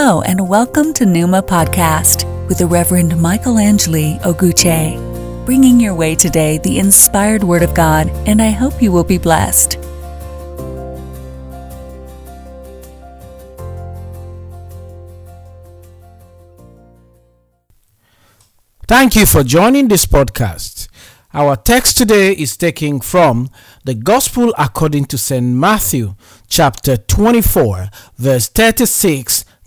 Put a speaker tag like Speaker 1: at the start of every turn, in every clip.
Speaker 1: Hello, and welcome to Numa Podcast with the Reverend Michael Angeli Oguche, bringing your way today the inspired Word of God, and I hope you will be blessed.
Speaker 2: Thank you for joining this podcast. Our text today is taken from the Gospel according to St. Matthew, chapter 24, verse 36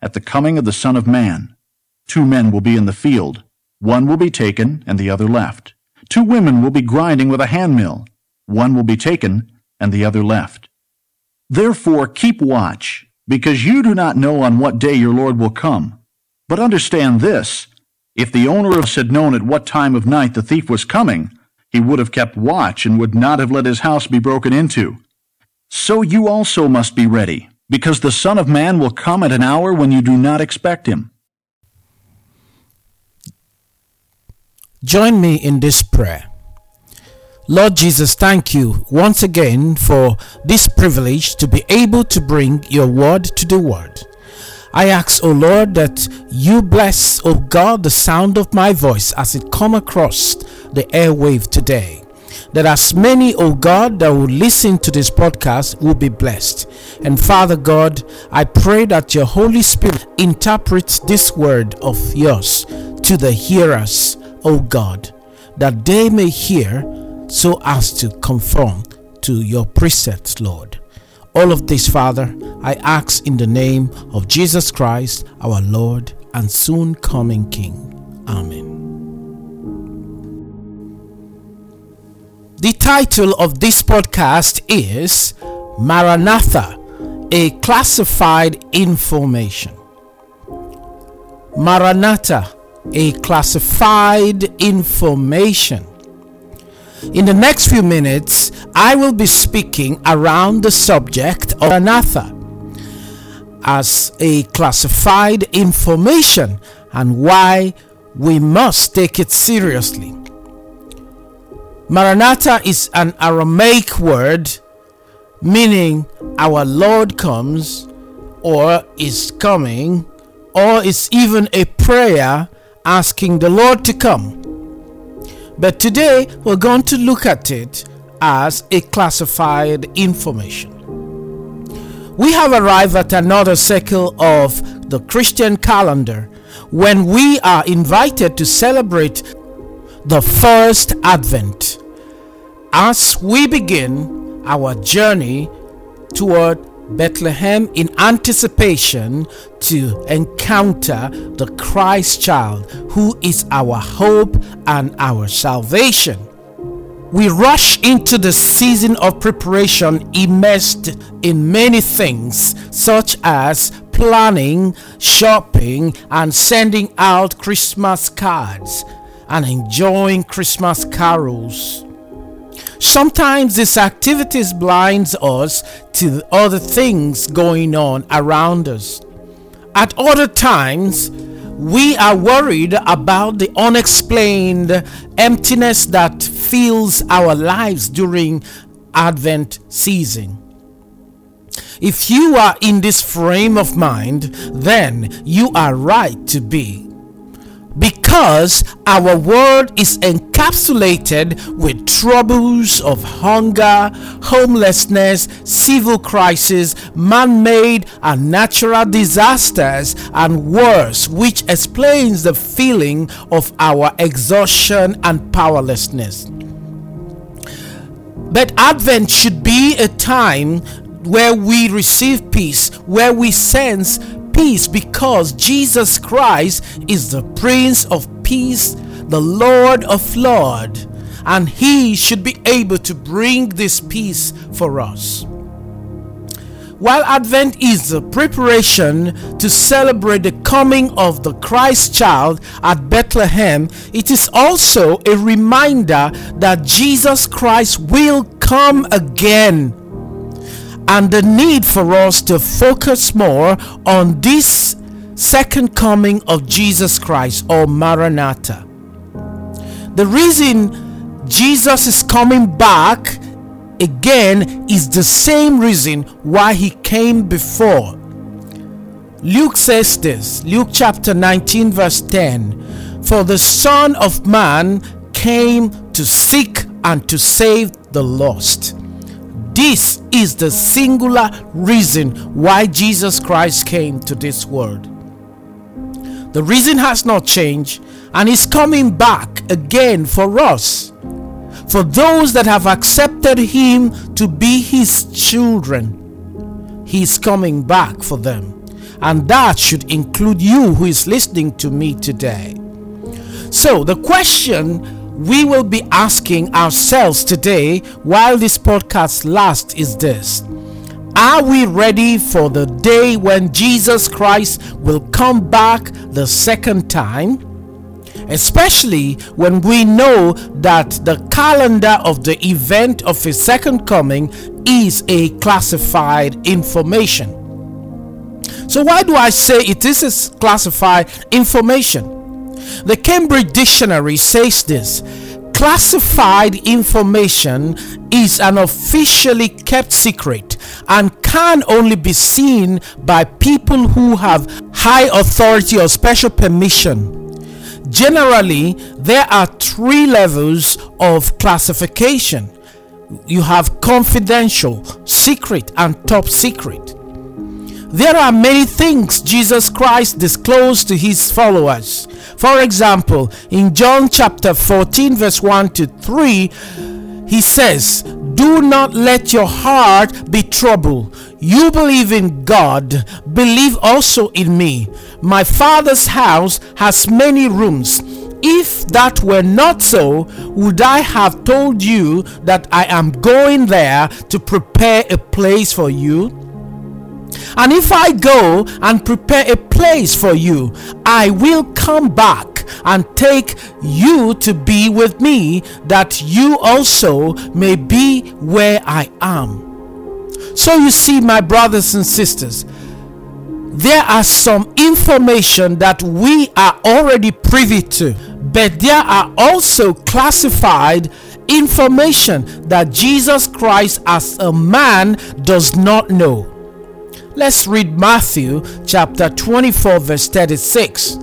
Speaker 3: at the coming of the Son of Man. Two men will be in the field. One will be taken, and the other left. Two women will be grinding with a handmill. One will be taken, and the other left. Therefore keep watch, because you do not know on what day your Lord will come. But understand this, if the owner of us had known at what time of night the thief was coming, he would have kept watch and would not have let his house be broken into. So you also must be ready, because the Son of Man will come at an hour when you do not expect him.
Speaker 2: Join me in this prayer. Lord Jesus, thank you once again for this privilege to be able to bring your word to the world. I ask, O Lord, that you bless, O God, the sound of my voice as it come across the airwave today. That as many, O God, that will listen to this podcast will be blessed. And Father God, I pray that your Holy Spirit interprets this word of yours to the hearers, O God, that they may hear so as to conform to your precepts, Lord. All of this, Father, I ask in the name of Jesus Christ, our Lord and soon coming King. Amen. The title of this podcast is Maranatha, a classified information. Maranatha, a classified information. In the next few minutes, I will be speaking around the subject of Maranatha as a classified information and why we must take it seriously. Maranatha is an Aramaic word meaning our Lord comes or is coming or is even a prayer asking the Lord to come. But today we're going to look at it as a classified information. We have arrived at another cycle of the Christian calendar when we are invited to celebrate the first Advent as we begin our journey toward Bethlehem in anticipation to encounter the Christ child who is our hope and our salvation. We rush into the season of preparation immersed in many things, such as planning, shopping, and sending out Christmas cards and enjoying Christmas carols. Sometimes this activities blinds us to other things going on around us. At other times, we are worried about the unexplained emptiness that fills our lives during Advent season. If you are in this frame of mind, then you are right to be. Because our world is encapsulated with troubles of hunger, homelessness, civil crisis, man made and natural disasters, and wars, which explains the feeling of our exhaustion and powerlessness. But Advent should be a time where we receive peace, where we sense peace because Jesus Christ is the Prince of Peace, the Lord of Lords, and He should be able to bring this peace for us. While Advent is the preparation to celebrate the coming of the Christ child at Bethlehem, it is also a reminder that Jesus Christ will come again and the need for us to focus more on this second coming of Jesus Christ or Maranatha. The reason Jesus is coming back again is the same reason why he came before. Luke says this, Luke chapter 19, verse 10 For the Son of Man came to seek and to save the lost. This is the singular reason why Jesus Christ came to this world. The reason has not changed and is coming back again for us. For those that have accepted Him to be His children, He is coming back for them. And that should include you who is listening to me today. So, the question we will be asking ourselves today while this podcast lasts is this Are we ready for the day when Jesus Christ will come back the second time? Especially when we know that the calendar of the event of his second coming is a classified information. So, why do I say it is classified information? The Cambridge Dictionary says this classified information is an officially kept secret and can only be seen by people who have high authority or special permission. Generally, there are three levels of classification you have confidential, secret, and top secret. There are many things Jesus Christ disclosed to his followers. For example, in John chapter 14, verse 1 to 3, he says, Do not let your heart be troubled. You believe in God, believe also in me. My Father's house has many rooms. If that were not so, would I have told you that I am going there to prepare a place for you? And if I go and prepare a place for you, I will come back and take you to be with me, that you also may be where I am. So you see, my brothers and sisters, there are some information that we are already privy to, but there are also classified information that Jesus Christ as a man does not know. Let's read Matthew chapter 24, verse 36.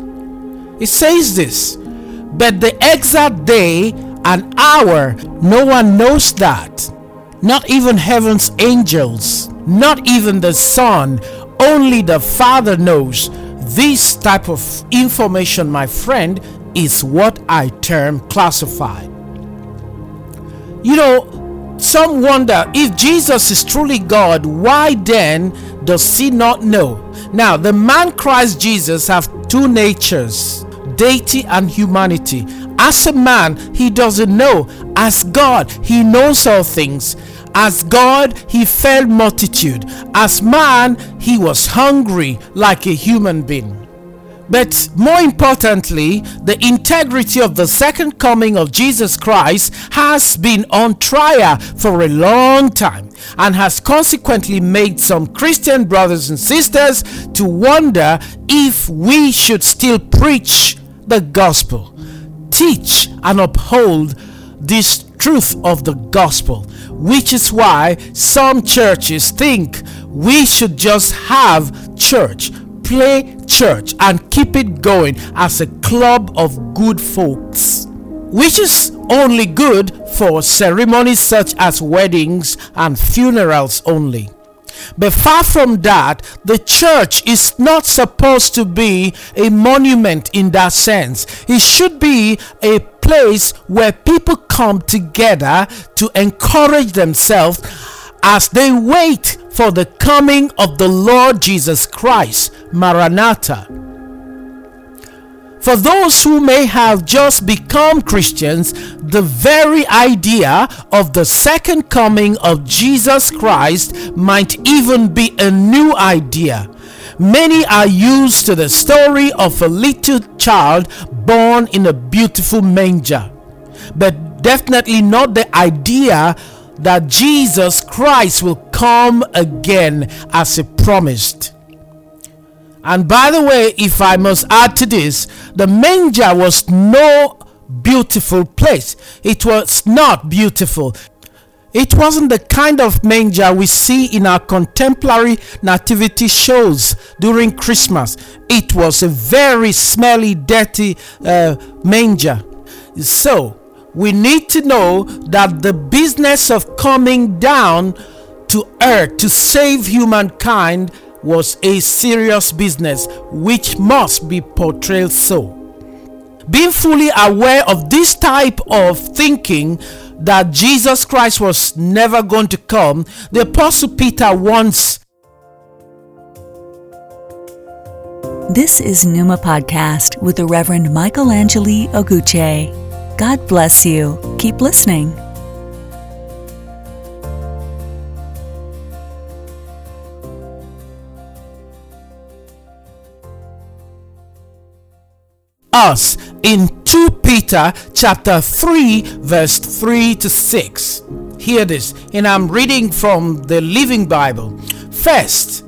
Speaker 2: It says this But the exact day and hour, no one knows that. Not even heaven's angels, not even the Son, only the Father knows. This type of information, my friend, is what I term classified. You know, some wonder if Jesus is truly God, why then does he not know? Now, the man Christ Jesus have two natures, deity and humanity. As a man, he doesn't know. As God, he knows all things. As God, he fed multitude. As man, he was hungry like a human being. But more importantly, the integrity of the second coming of Jesus Christ has been on trial for a long time and has consequently made some Christian brothers and sisters to wonder if we should still preach the gospel, teach and uphold this truth of the gospel, which is why some churches think we should just have church play church and keep it going as a club of good folks, which is only good for ceremonies such as weddings and funerals only. But far from that, the church is not supposed to be a monument in that sense. It should be a place where people come together to encourage themselves as they wait for the coming of the Lord Jesus Christ. Maranatha. For those who may have just become Christians, the very idea of the second coming of Jesus Christ might even be a new idea. Many are used to the story of a little child born in a beautiful manger, but definitely not the idea that Jesus Christ will come again as he promised. And by the way, if I must add to this, the manger was no beautiful place. It was not beautiful. It wasn't the kind of manger we see in our contemporary nativity shows during Christmas. It was a very smelly, dirty uh, manger. So, we need to know that the business of coming down to earth to save humankind was a serious business which must be portrayed so. Being fully aware of this type of thinking that Jesus Christ was never going to come, the Apostle Peter wants.
Speaker 1: This is Numa Podcast with the Reverend Michael Angeli Oguche. God bless you. Keep listening.
Speaker 2: us in 2 Peter chapter 3 verse 3 to 6. Hear this, and I'm reading from the Living Bible. First,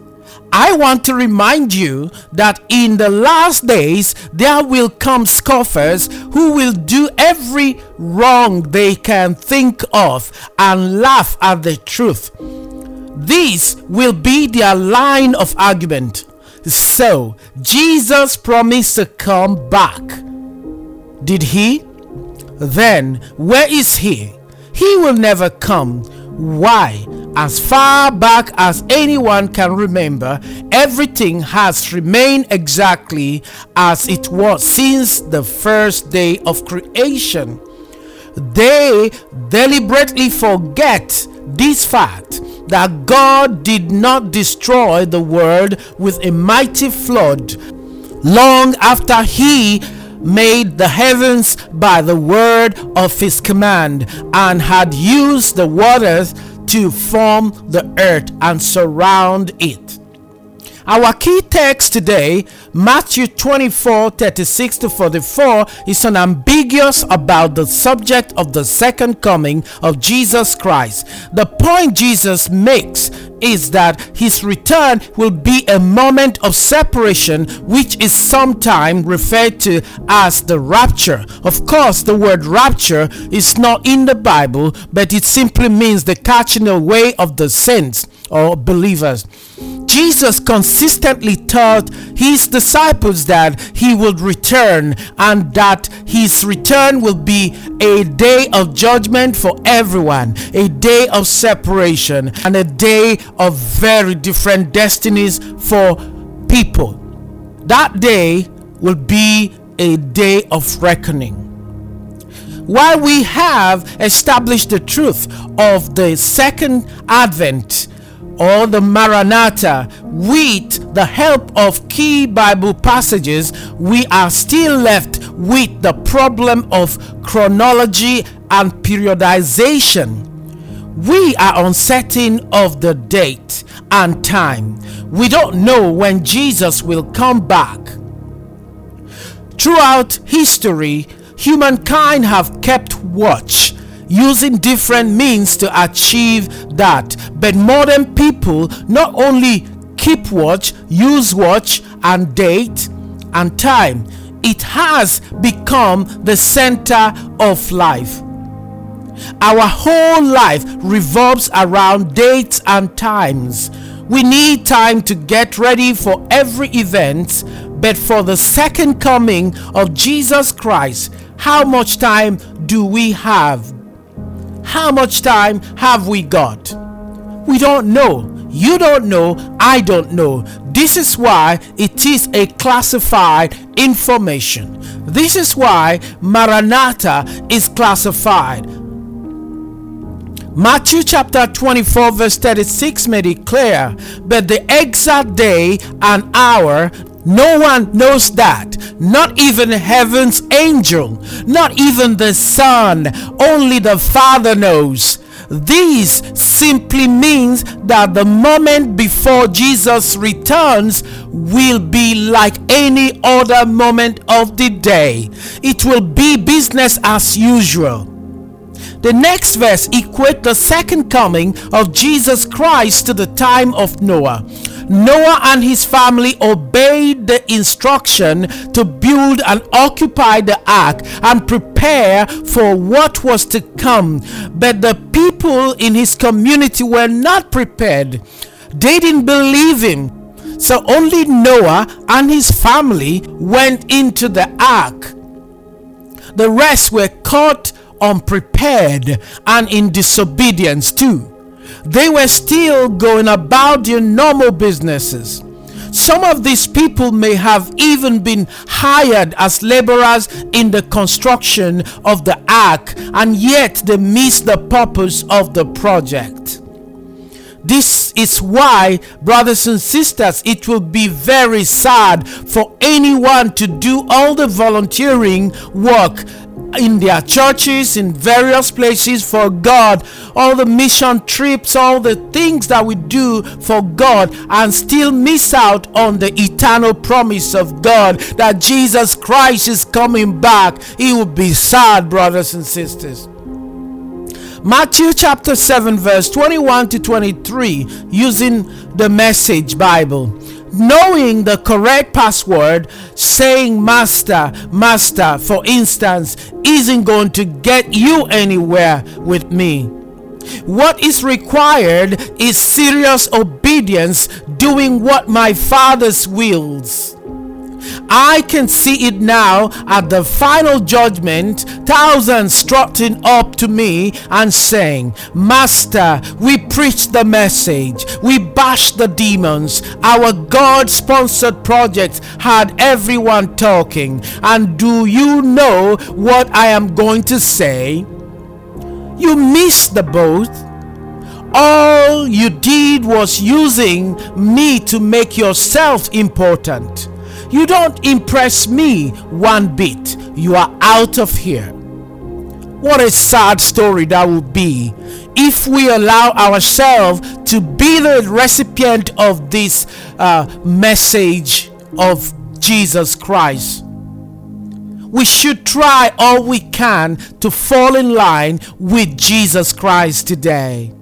Speaker 2: I want to remind you that in the last days there will come scoffers who will do every wrong they can think of and laugh at the truth. This will be their line of argument. So, Jesus promised to come back. Did he? Then, where is he? He will never come. Why? As far back as anyone can remember, everything has remained exactly as it was since the first day of creation. They deliberately forget this fact that God did not destroy the world with a mighty flood long after He made the heavens by the word of His command and had used the waters to form the earth and surround it. Our key text today, Matthew 24 36 to 44, is unambiguous about the subject of the second coming of Jesus Christ. The point Jesus makes is that his return will be a moment of separation, which is sometimes referred to as the rapture. Of course, the word rapture is not in the Bible, but it simply means the catching away of the saints or believers. Jesus consistently taught his disciples that he would return and that his return will be a day of judgment for everyone, a day of separation, and a day of very different destinies for people. That day will be a day of reckoning while we have established the truth of the second advent or the Maranatha with the help of key Bible passages, we are still left with the problem of chronology and periodization. We are uncertain of the date and time. We don't know when Jesus will come back. Throughout history, humankind have kept watch using different means to achieve that. But modern people not only keep watch, use watch, and date and time, it has become the center of life. Our whole life revolves around dates and times. We need time to get ready for every event, but for the second coming of Jesus Christ, how much time do we have? How much time have we got? We don't know. You don't know. I don't know. This is why it is a classified information. This is why Maranatha is classified. Matthew chapter 24, verse 36 made it clear, but the exact day and hour no one knows that, not even heaven's angel, not even the Son, only the Father knows. This simply means that the moment before Jesus returns will be like any other moment of the day. It will be business as usual. The next verse equates the second coming of Jesus Christ to the time of Noah. Noah and his family obeyed the instruction to build and occupy the ark and prepare for what was to come. But the people in his community were not prepared. They didn't believe him. So only Noah and his family went into the ark. The rest were caught unprepared and in disobedience too. They were still going about their normal businesses. Some of these people may have even been hired as laborers in the construction of the ark, and yet they missed the purpose of the project. This is why, brothers and sisters, it will be very sad for anyone to do all the volunteering work in their churches, in various places for God, all the mission trips, all the things that we do for God, and still miss out on the eternal promise of God that Jesus Christ is coming back. It will be sad, brothers and sisters. Matthew chapter 7, verse 21 to 23, using the Message Bible knowing the correct password, saying master, master, for instance, isn't going to get you anywhere with me. What is required is serious obedience, doing what my Father's wills. I can see it now at the final judgment, thousands strutting up to me and saying, Master, we preached the message, we bashed the demons, our God sponsored project had everyone talking. And do you know what I am going to say? You missed the boat. All you did was using me to make yourself important. You don't impress me one bit. You are out of here. What a sad story that would be if we allow ourselves to be the recipient of this uh, message of Jesus Christ. We should try all we can to fall in line with Jesus Christ today.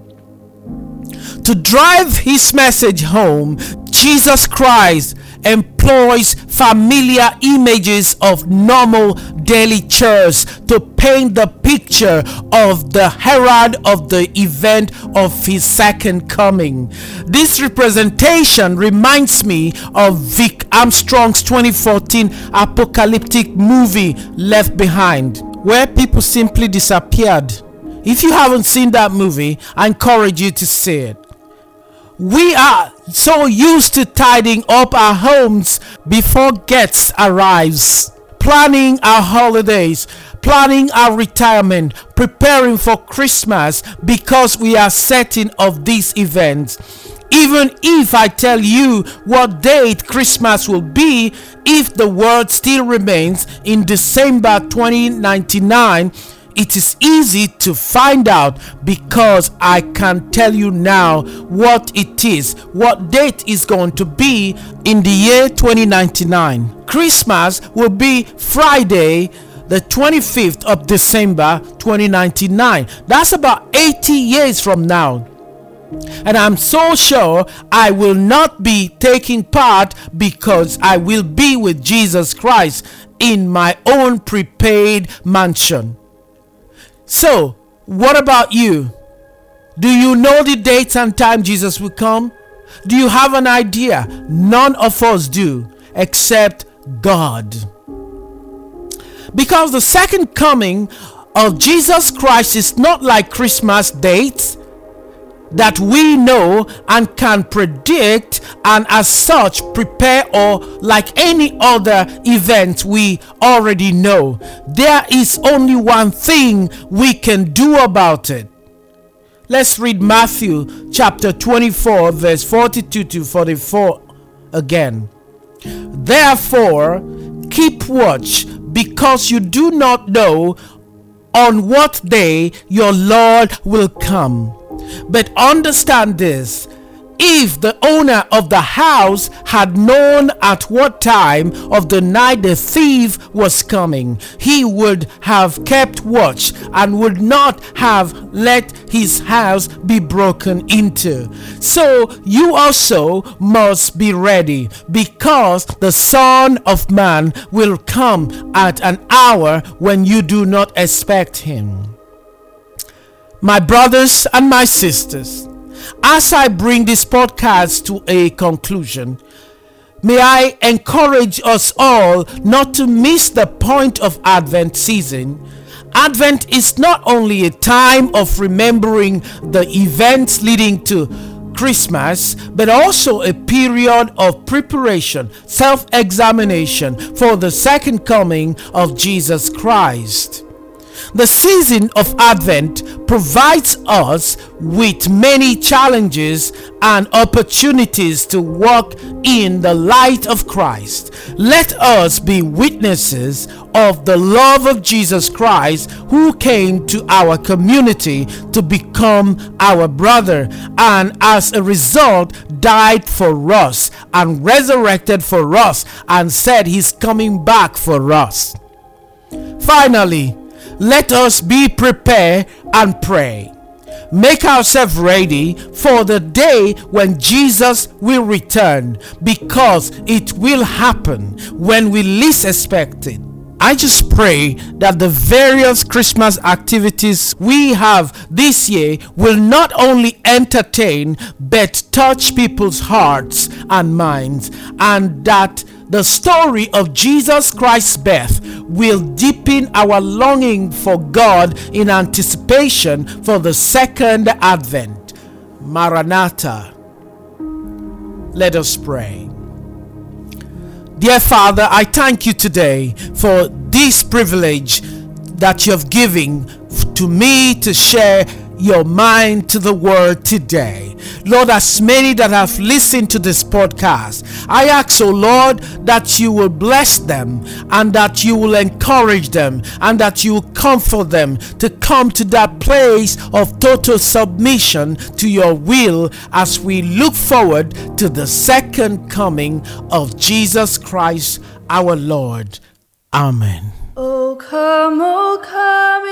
Speaker 2: To drive his message home, Jesus Christ employs familiar images of normal daily chores to paint the picture of the herald of the event of his second coming. This representation reminds me of Vic Armstrong's 2014 apocalyptic movie Left Behind, where people simply disappeared. If you haven't seen that movie, I encourage you to see it. We are so used to tidying up our homes before guests arrives, planning our holidays, planning our retirement, preparing for Christmas because we are certain of these events. Even if I tell you what date Christmas will be, if the world still remains in December 2099, it is easy to find out because I can tell you now what it is, what date is going to be in the year 2099. Christmas will be Friday, the 25th of December 2099. That's about 80 years from now. And I'm so sure I will not be taking part because I will be with Jesus Christ in my own prepaid mansion. So, what about you? Do you know the date and time Jesus will come? Do you have an idea? None of us do, except God. Because the second coming of Jesus Christ is not like Christmas dates that we know and can predict and as such prepare or like any other event we already know. There is only one thing we can do about it. Let's read Matthew chapter 24, verse 42 to 44 again. Therefore, keep watch because you do not know on what day your Lord will come. But understand this if the owner of the house had known at what time of the night the thief was coming, he would have kept watch and would not have let his house be broken into. So you also must be ready, because the Son of Man will come at an hour when you do not expect him. My brothers and my sisters, as I bring this podcast to a conclusion, may I encourage us all not to miss the point of Advent season. Advent is not only a time of remembering the events leading to Christmas, but also a period of preparation, self examination for the second coming of Jesus Christ. The season of Advent provides us with many challenges and opportunities to walk in the light of Christ. Let us be witnesses of the love of Jesus Christ, who came to our community to become our brother, and as a result, died for us and resurrected for us, and said he's coming back for us. Finally, let us be prepared and pray. Make ourselves ready for the day when Jesus will return because it will happen when we least expect it. I just pray that the various Christmas activities we have this year will not only entertain but touch people's hearts and minds, and that the story of Jesus Christ's birth will deepen our longing for God in anticipation for the second advent. Maranatha. Let us pray. Dear Father, I thank you today for this privilege that you have given to me to share your mind to the world today. Lord, as many that have listened to this podcast, I ask, oh Lord, that you will bless them and that you will encourage them and that you will comfort them to come to that place of total submission to your will as we look forward to the second coming of Jesus Christ our Lord. Amen.
Speaker 4: Oh, come, oh, come,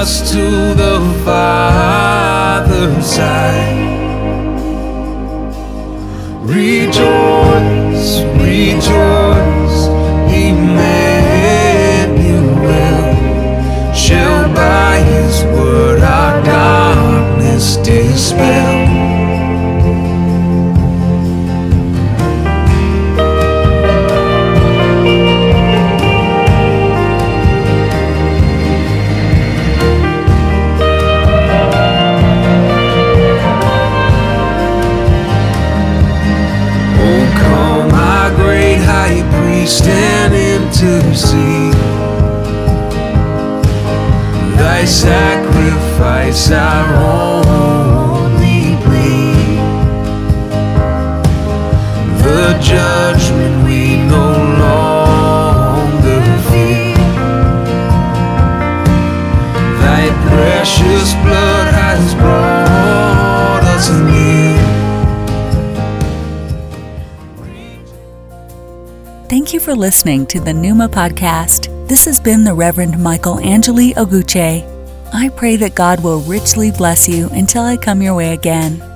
Speaker 5: us to the Father's side. Rejoice, rejoice, Emmanuel shall by his thy sacrifice our only plea. The judgment we no longer fear. Thy precious blood has brought us near.
Speaker 1: Thank you for listening to the Numa podcast. This has been the Reverend Michael Angeli Oguche. I pray that God will richly bless you until I come your way again.